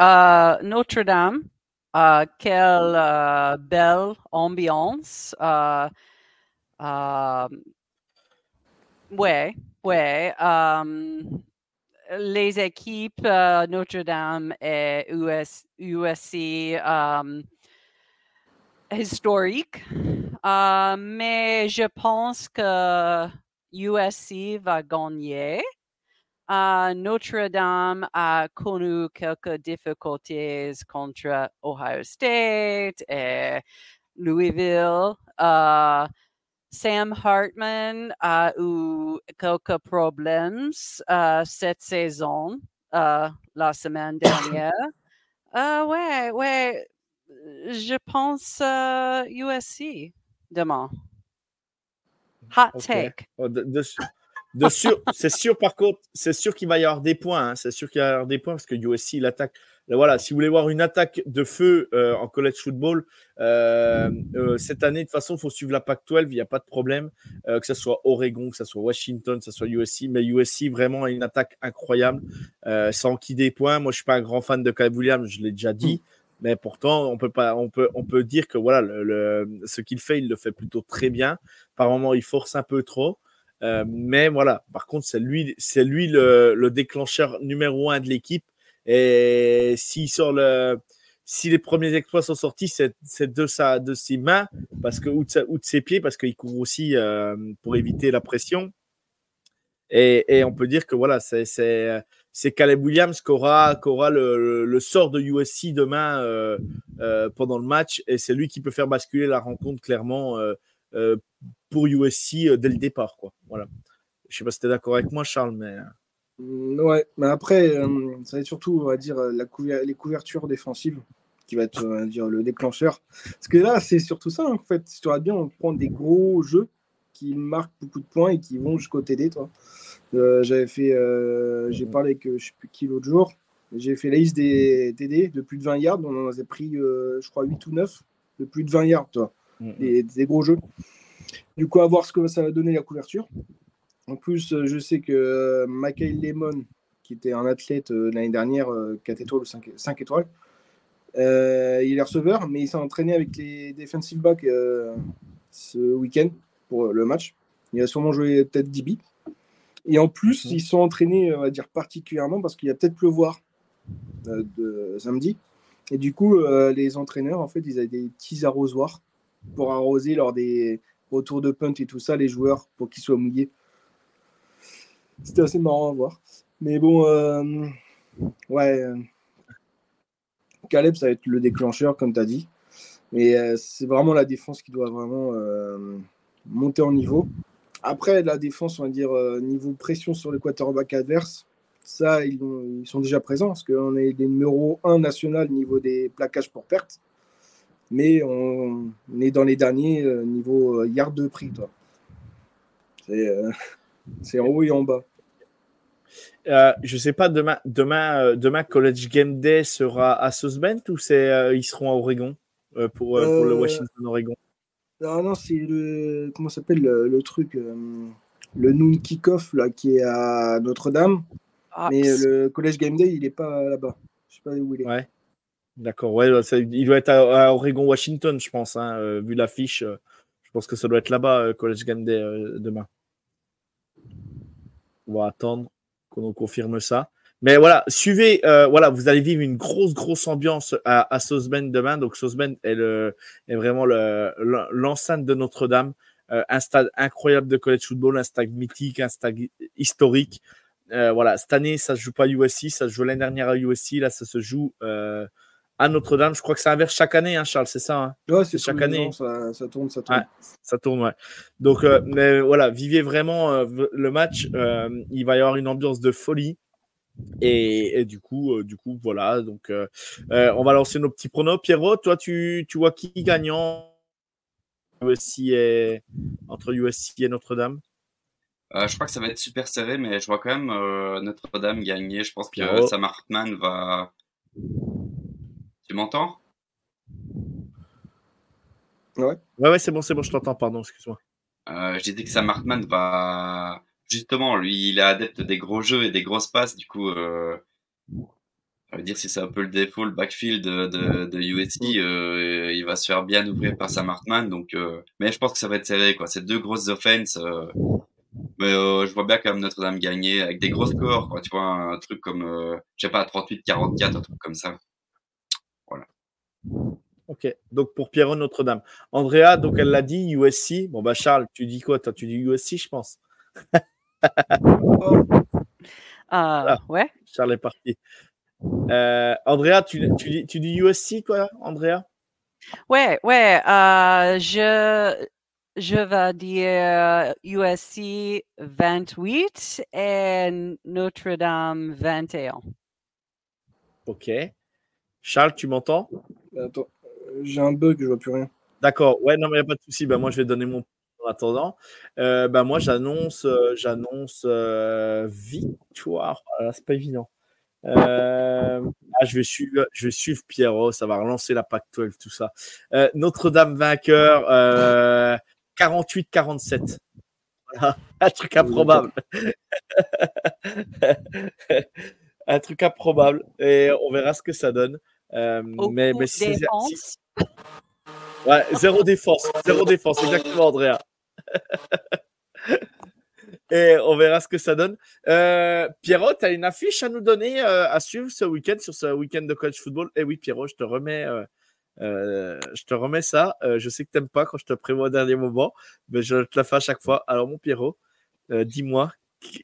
Notre-Dame, quelle belle ambiance. Ouais, ouais. Les équipes uh, Notre-Dame et US, USC um, historiques, uh, mais je pense que USC va gagner. Uh, Notre-Dame a connu quelques difficultés contre Ohio State et Louisville. Sam Hartman a eu quelques problèmes uh, cette saison, uh, la semaine dernière. uh, ouais, ouais, je pense USC demain. Hot take. Oh, de, de- c'est sûr par contre, c'est sûr qu'il va y avoir des points. hein. C'est sûr qu'il va y avoir des points parce que USC, il attaque. Et Voilà, si vous voulez voir une attaque de feu euh, en college football, euh, euh, cette année, de toute façon, il faut suivre la PAC-12, il n'y a pas de problème. Euh, que ce soit Oregon, que ce soit Washington, que ce soit USC. Mais USC, vraiment, a une attaque incroyable. Euh, sans qui des points. Moi, je suis pas un grand fan de Caleb Williams, je l'ai déjà dit. Mais pourtant, on peut, pas, on peut, on peut dire que voilà, le, le- ce qu'il fait, il le fait plutôt très bien. Par moment, il force un peu trop. Euh, mais voilà, par contre, c'est lui, c'est lui le, le déclencheur numéro un de l'équipe. Et si les premiers exploits sont sortis, c'est, de, sa, de ses mains, parce que, ou, de ses pieds, parce qu'il court aussi euh, pour éviter la pression. Et, on peut dire que voilà, c'est, Caleb Williams qui aura, le, sort de USC demain euh, euh, pendant le match. Et c'est lui qui peut faire basculer la rencontre clairement pour USC dès le départ. Voilà. Je sais pas si tu es d'accord avec moi, Charles, mais. Mm, Ouais, mais après, euh, ça va être surtout, on va dire, euh, la couver- les couvertures défensives qui va être, on va dire, le déclencheur. Parce que là, c'est surtout ça, en fait. Si tu regardes bien, on prend des gros jeux qui marquent beaucoup de points et qui vont jusqu'au TD, toi. Euh, J'avais fait, euh, j'ai parlé avec, je sais plus qui l'autre jour. J'ai fait la liste des TD de plus de 20 yards. On en a pris, je crois, 8 ou 9 de plus de 20 yards, toi. Des, des gros jeux. Du coup, à voir ce que ça va donner la couverture. En plus, euh, je sais que euh, Michael Lemon, qui était un athlète euh, l'année dernière, 4 étoiles ou 5, étoiles, euh, il est receveur, mais il s'est entraîné avec les defensive backs ce week-end pour le match. Il a sûrement joué peut-être DB. Et en plus, Mhm. ils sont entraînés, on va dire, particulièrement parce qu'il va peut-être pleuvoir de samedi. Et du coup, les entraîneurs, en fait, ils avaient des petits arrosoirs pour arroser lors des retours de punt et tout ça, les joueurs, pour qu'ils soient mouillés. C'était assez marrant à voir. Mais bon, euh, ouais. euh, Caleb, ça va être le déclencheur, comme tu as dit. Mais euh, c'est vraiment la défense qui doit vraiment monter en niveau. Après, la défense, on va dire, niveau pression sur le quarterback adverse, ça, ils, ont- ils sont déjà présents parce qu'on est des numéros 1 national niveau des plaquages pour perte. Mais on, on est dans les derniers niveau yard de prix. toi. C'est c'est en haut et en bas. Euh, je sais pas, demain, demain, euh, demain, College Game Day sera à South Bend ou c'est, euh, ils seront à Oregon euh, pour, euh, pour le Washington Oregon? Non, non, c'est le. Comment ça s'appelle le, le truc euh, Le noon kick-off là, qui est à Notre-Dame. Ah, Mais le College Game Day, il est pas là-bas. Je sais pas où il est. Ouais. D'accord, ouais, bah, ça- il doit être à, à Oregon, Washington, je pense, hein, euh, vu l'affiche. euh, je pense que ça doit être là-bas, euh, College Game Day, euh, demain. On va attendre qu'on nous confirme ça. Mais voilà, suivez, euh, voilà, vous allez vivre une grosse, grosse ambiance à, à South Bend demain. Donc, South Bend est, est vraiment le- le- l'enceinte de Notre-Dame. Euh, un stade incroyable de college football, un stade mythique, un stade historique. Euh, voilà, cette année, ça se joue pas à USC, ça se joue l'année dernière à USC. Là, ça se joue à Notre-Dame. Je crois que c'est inverse chaque année, hein, Charles, c'est ça hein? Ouais, c'est chaque année. ans, ça, ça tourne, ça tourne. Ouais. Ça tourne, ouais. Donc, euh, mais voilà, vivez vraiment euh, le match. euh, il va y avoir une ambiance de folie. Et, et du coup, euh, du coup, voilà. Donc, euh, euh, on va lancer nos petits pronos. Pierrot, toi, tu, tu vois qui gagnant USC et, entre USC et Notre-Dame? Euh, je crois que ça va être super serré, mais je vois quand même euh, Notre-Dame gagner. Je pense que Pierrot. Sam Hartman va. Tu m'entends? Ouais, ouais, c'est bon, c'est bon, je t'entends, pardon, excuse-moi. Euh, Je disais que Sam Hartman va. Justement, lui, il est adepte des gros jeux et des grosses passes. Du coup, euh... ça veut dire si c'est un peu le défaut, le backfield de, de, de USC, euh, il va se faire bien ouvrir par Sam Hartman. Donc, euh... Mais je pense que ça va être serré. quoi. C'est deux grosses offenses. euh, Mais euh, je vois bien quand même Notre-Dame gagner avec des gros scores. Quoi. Tu vois, un truc comme, euh, je sais pas, 38-44, un truc comme ça. Ok, donc pour Pierrot Notre-Dame. Andrea, donc elle l'a dit, USC. Bon, bah Charles, tu dis quoi? Toi, tu dis USC, je pense. euh, ouais. Charles est parti. Euh, Andrea, tu, tu, dis, tu dis USC, quoi, Andrea? Ouais, ouais. euh, je, je vais dire USC 28 et Notre-Dame 21. Ok. Charles, tu m'entends? Attends, euh, j'ai un bug, je vois plus rien. D'accord. Ouais, non, mais il n'y a pas de souci. Bah, moi, je vais donner mon, en attendant. Euh, bah, moi, j'annonce, euh, j'annonce euh, victoire. Voilà, c'est pas évident. Euh, ah, je, vais suivre, je vais suivre Pierrot, ça va relancer la PAC 12, tout ça. Euh, Notre-Dame vainqueur, 48-47. Voilà, un truc improbable. un truc improbable. Et on verra ce que ça donne. Euh, mais, mais si- défense. si- Ouais, zéro défense. Zéro défense, exactement, Andrea. Et on verra ce que ça donne. Euh, Pierrot, tu as une affiche à nous donner, euh, à suivre ce week-end, sur ce week-end de college football? Et oui, Pierrot, je te remets, euh, euh, je te remets ça. Euh, je sais que tu n'aimes pas quand je te prévois au dernier moment, mais je te la fais à chaque fois. Alors, mon Pierrot, euh, dis-moi,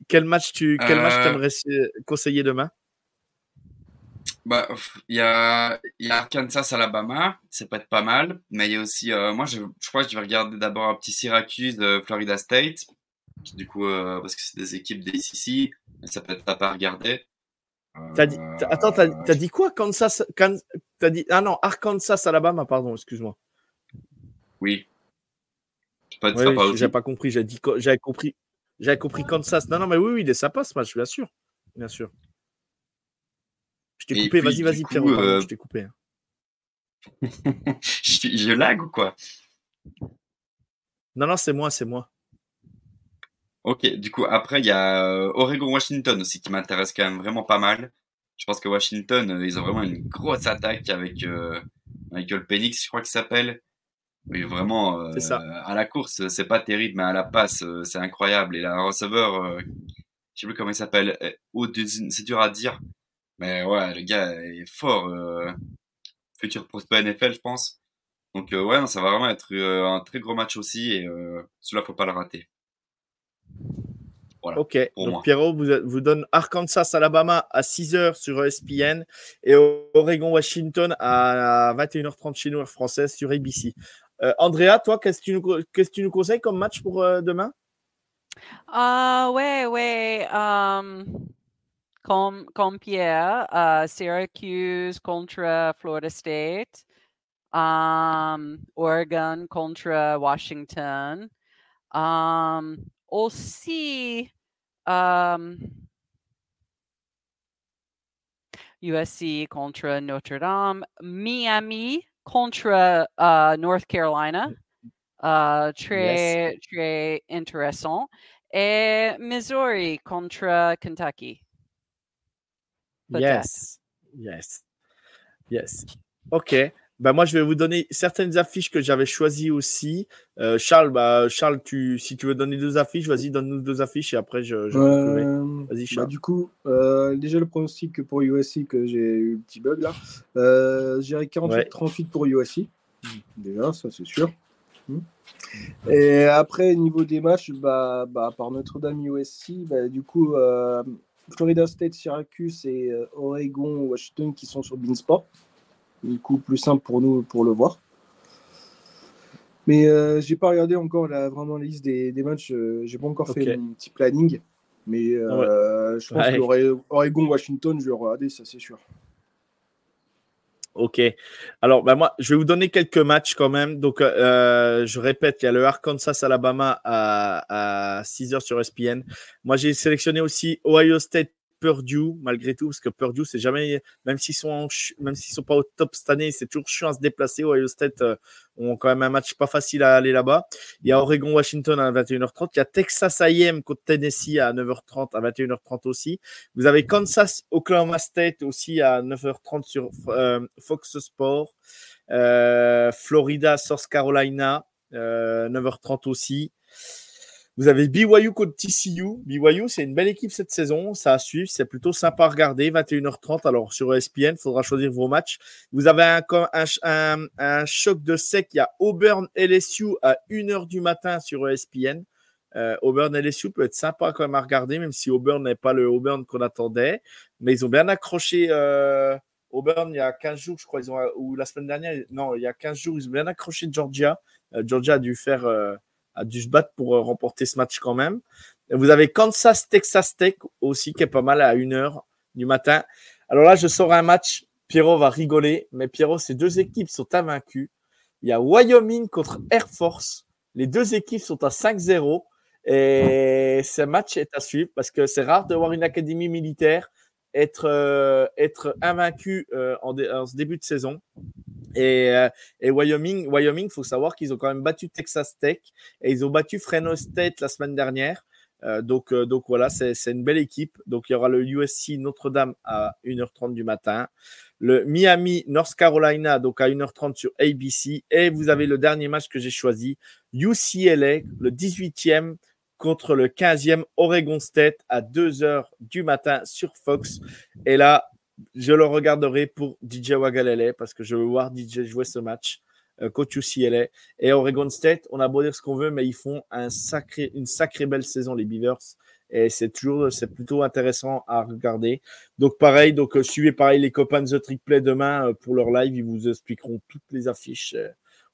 quel match tu quel match Euh, t'aimerais si- conseiller demain? Bah, il y a, il y a Arkansas, Alabama, ça peut être pas mal, mais il y a aussi, euh, moi, je, je crois que je vais regarder d'abord un petit Syracuse, euh, Florida State, du coup, euh, parce que c'est des équipes des mais ça peut être à regarder. T'as dit, attends, t'as dit quoi Kansas, Kan- t'as dit, Ah non, Arkansas, Alabama, pardon, excuse-moi. Oui. Aussi. j'avais pas compris, j'avais dit, j'avais compris, j'avais compris Kansas. Non, non, mais oui, oui, il est sympa ce match, bien sûr, bien sûr. Je t'ai coupé, vas-y, vas-y, Pierrot, euh, je t'ai coupé. hein. je, je lag ou quoi? Non, non, c'est moi, c'est moi. Ok, du coup, après, il y a euh, Oregon-Washington aussi qui m'intéresse quand même vraiment pas mal. Je pense que Washington, euh, ils ont vraiment une grosse attaque avec euh, Michael Penix, je crois qu'il s'appelle. Oui, vraiment, euh, C'est ça. à la course, c'est pas terrible, mais à la passe, c'est incroyable. Et la receveur, je sais plus comment il s'appelle, Oduzin, c'est dur à dire. Mais ouais, le gars est fort. euh, futur prospect NFL, je pense. Donc euh, ouais, non, ça va vraiment être euh, un très gros match aussi, et euh, celui-là, faut pas le rater. Voilà, Ok, donc moi. Pierrot vous, vous donne Arkansas, Alabama à 6h sur ESPN et Oregon-Washington à 21h30 chez nous, heure française, sur ABC. Euh, Andrea, toi, qu'est-ce que tu nous, co- qu'est-ce que tu nous conseilles comme match pour euh, demain? Ah, ouais, ouais. um, comme, comme Pierre, uh, Syracuse contra Florida State, um, Oregon contra Washington. Um, aussi, um, USC contra Notre Dame, Miami contra uh, North Carolina. Uh, très, très intéressant. Et Missouri contra Kentucky. Yes, yes, yes. Ok. Bah moi, je vais vous donner certaines affiches que j'avais choisies aussi. Euh, Charles, bah, Charles tu, si tu veux donner deux affiches, vas-y, donne-nous deux affiches et après, je, je. Euh, Vas-y, bah, Charles. du coup, euh, déjà le pronostic pour USC que j'ai eu un petit bug là. Euh, J'irai 48-38 pour USC. Déjà, ça c'est sûr. Hmm. Et après, niveau des matchs, bah, bah, par Notre-Dame USC, bah, du coup, euh, Florida State, Syracuse et euh, Oregon, Washington qui sont sur Beansport. Du coup, plus simple pour nous pour le voir. Mais euh, j'ai pas regardé encore la, vraiment la liste des, des matchs. euh, j'ai pas encore fait mon petit planning. Mais euh, je pense Ouais. que l'Ore- Oregon-Washington, je vais regarder, ça c'est sûr. Ok. Alors, bah moi, je vais vous donner quelques matchs quand même. Donc, euh, je répète, il y a le Arkansas-Alabama à, à 6h sur ESPN. Moi, j'ai sélectionné aussi Ohio State. Purdue, malgré tout, parce que Purdue, c'est jamais, même s'ils sont, même s'ils sont pas au top cette année, c'est toujours chiant à se déplacer. Ohio State euh, ont quand même un match pas facile à aller là-bas. Il y a Oregon-Washington à 21h30. Il y a Texas A&M contre Tennessee à 9h30, à 21h30 aussi. Vous avez Kansas, Oklahoma State aussi à 9h30 sur euh, Fox Sports. Euh, Florida, South Carolina, euh, 9h30 aussi. Vous avez BYU contre TCU. BYU, c'est une belle équipe cette saison. Ça à suivre. C'est plutôt sympa à regarder. 21h30. Alors, sur ESPN, il faudra choisir vos matchs. Vous avez un, un, choc de sec. Il y a Auburn LSU à 1h du matin sur ESPN. Euh, Auburn LSU peut être sympa quand même à regarder, même si Auburn n'est pas le Auburn qu'on attendait. Mais ils ont bien accroché euh, Auburn il y a 15 jours, je crois, ils ont, ou la semaine dernière. Non, il y a 15 jours, ils ont bien accroché Georgia. Euh, Georgia a dû faire, euh, a dû se battre pour euh, remporter ce match quand même. Vous avez Kansas Texas Tech aussi, qui est pas mal à 1h du matin. Alors là, je sors un match. Pierrot va rigoler, mais Pierrot, ces deux équipes sont invaincues. Il y a Wyoming contre Air Force. Les deux équipes sont à 5-0 et ce match est à suivre parce que c'est rare de voir une académie militaire être, euh, être invaincu euh, en, ce début de saison. Et, euh, et Wyoming, Wyoming, faut savoir qu'ils ont quand même battu Texas Tech et ils ont battu Fresno State la semaine dernière. donc, donc voilà, c'est une belle équipe. Donc il y aura le USC Notre-Dame à 1h30 du matin, le Miami North Carolina donc à 1h30 sur ABC et vous avez le dernier match que j'ai choisi, UCLA, le 18e contre le 15e Oregon State à 2h du matin sur Fox. Et là, je le regarderai pour DJ Wagalele parce que je veux voir DJ jouer ce match. Euh, coach UCLA et Oregon State, on a beau dire ce qu'on veut, mais ils font un sacré, une sacrée belle saison, les Beavers. Et c'est toujours, c'est plutôt intéressant à regarder. Donc, pareil, donc, euh, suivez pareil les copains de The Trick Play demain euh, pour leur live. Ils vous expliqueront toutes les affiches.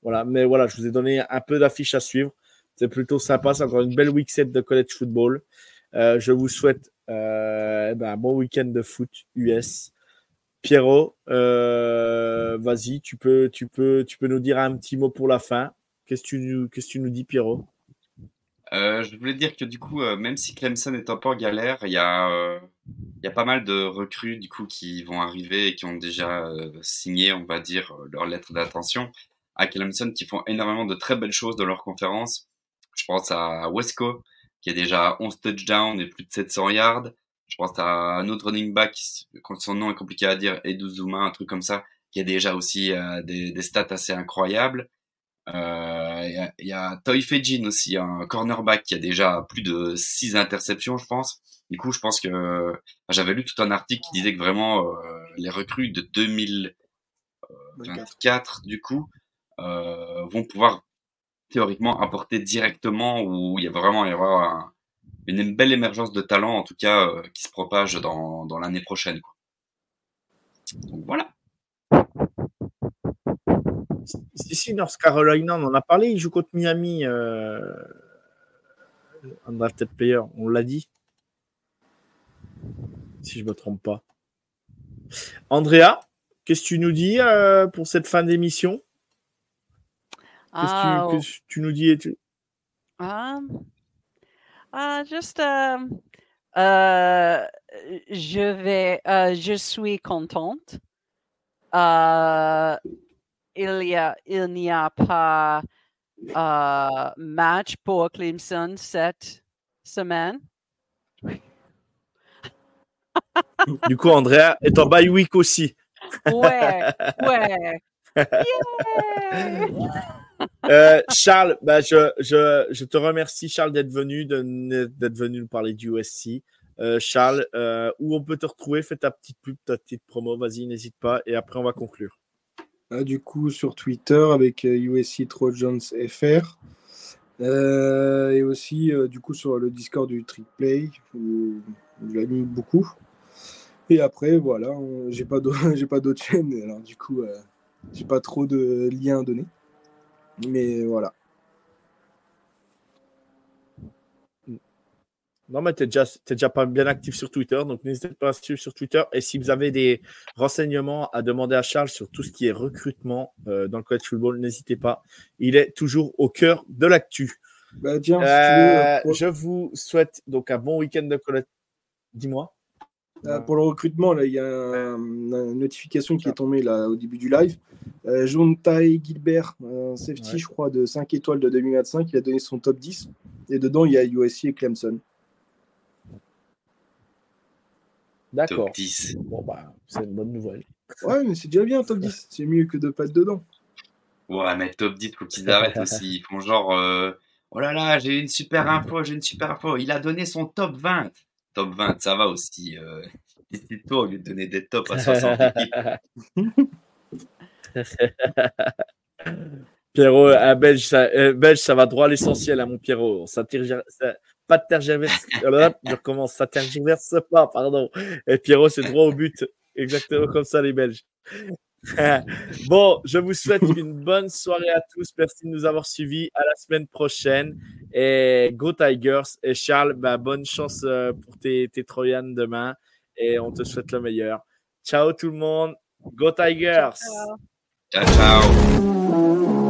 voilà. Mais voilà, je vous ai donné un peu d'affiches à suivre. C'est plutôt sympa. C'est encore une belle week 7 de college football. Euh, je vous souhaite euh, ben, un bon week-end de foot US. Pierrot, euh, vas-y, tu peux, tu, peux, tu peux nous dire un petit mot pour la fin. Qu'est-ce que tu, nous, dis, Pierrot? Je voulais dire que du coup, même si Clemson est un peu en galère, il y a, il y a pas mal de recrues du coup qui vont arriver et qui ont déjà signé, on va dire, leur lettre d'attention à Clemson, qui font énormément de très belles choses dans leur conférence. Je pense à Wesco, qui a déjà 11 touchdowns et plus de 700 yards. Je pense à un autre running back, son nom est compliqué à dire, Edu Zuma, un truc comme ça, qui a déjà aussi euh, des, des, stats assez incroyables. Euh, il euh, y, y, a Toy Fejin aussi, un cornerback qui a déjà plus de 6 interceptions, je pense. Du coup, je pense que j'avais lu tout un article qui disait que vraiment euh, les recrues de 2024, du coup, euh, vont pouvoir théoriquement apporter directement où il y a vraiment une belle émergence de talent en tout cas euh, qui se propage dans, l'année prochaine. Quoi. Donc voilà. Ici, North Carolina, on en a parlé, il joue contre Miami euh, un drafted player, on l'a dit. Si je ne me trompe pas. Andrea, qu'est-ce que tu nous dis euh, pour cette fin d'émission? Qu'est-ce que tu, nous dis tu... Um, uh, juste, uh, uh, je vais, uh, je suis contente. Uh, il y a, il n'y a pas uh, match pour Clemson cette semaine. Du coup, Andrea est en bye week aussi. Ouais, ouais. Yeah! Euh, Charles, bah, je, je, je, te remercie, Charles, d'être venu, d'être venu nous parler du USC. Euh, Charles, euh, où on peut te retrouver? Fais ta petite pub, ta petite promo, vas-y, n'hésite pas, et après on va conclure. Ah, du coup, sur Twitter avec USC Trojans FR. et aussi, du coup, sur le Discord du Trick Play, où je l'anime beaucoup. Et après, voilà, j'ai pas d'autres chaînes, alors du coup, j'ai pas trop de liens à donner. Mais voilà. Non, mais tu es déjà, déjà pas bien actif sur Twitter, donc n'hésitez pas à suivre sur Twitter. Et si vous avez des renseignements à demander à Charles sur tout ce qui est recrutement euh, dans le college football, n'hésitez pas. Il est toujours au cœur de l'actu. Bah, tiens, euh, je vous souhaite donc un bon week-end de college. Dis-moi. Euh, pour le recrutement, là, il y a une notification qui est tombée là, au début du live. Euh, Tai Gilbert, un safety, je crois, de 5 étoiles de 2025, il a donné son top 10. Et dedans, il y a USC et Clemson. D'accord. Top 10. Bon, bah, c'est une bonne nouvelle. Ouais, mais c'est déjà bien, top 10. C'est mieux que de pas être dedans. Ouais, mais top 10, faut qu'ils arrêtent aussi. Ils font genre, euh, oh là là, j'ai une super info, j'ai une super info. Il a donné son top 20 top 20, ça va aussi. Euh, toi au lieu de donner des tops à 60 équipes. Pierrot, un belge, ça, belge, ça va droit à l'essentiel, à hein, mon Pierrot. Ça tire, ça, pas de tergiverse. je recommence, ça tergiverse pas, pardon. Et Pierrot, c'est droit au but. Exactement comme ça, les Belges. bon, je vous souhaite une bonne soirée à tous. Merci de nous avoir suivis. À la semaine prochaine. Et Go Tigers. Et Charles, bah, bonne chance euh, pour tes, tes demain. Et on te souhaite le meilleur. Ciao tout le monde. Go Tigers. ciao. ciao.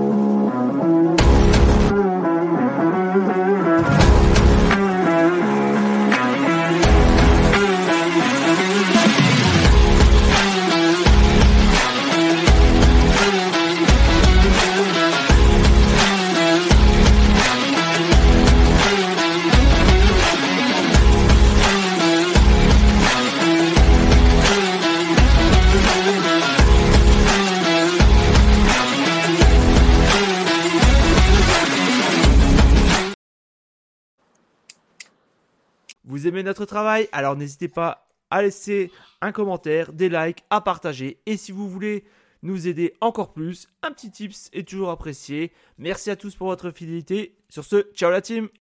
Vous aimez notre travail Alors n'hésitez pas à laisser un commentaire, des likes, à partager. Et si vous voulez nous aider encore plus, un petit tips est toujours apprécié. Merci à tous pour votre fidélité. Sur ce, ciao la team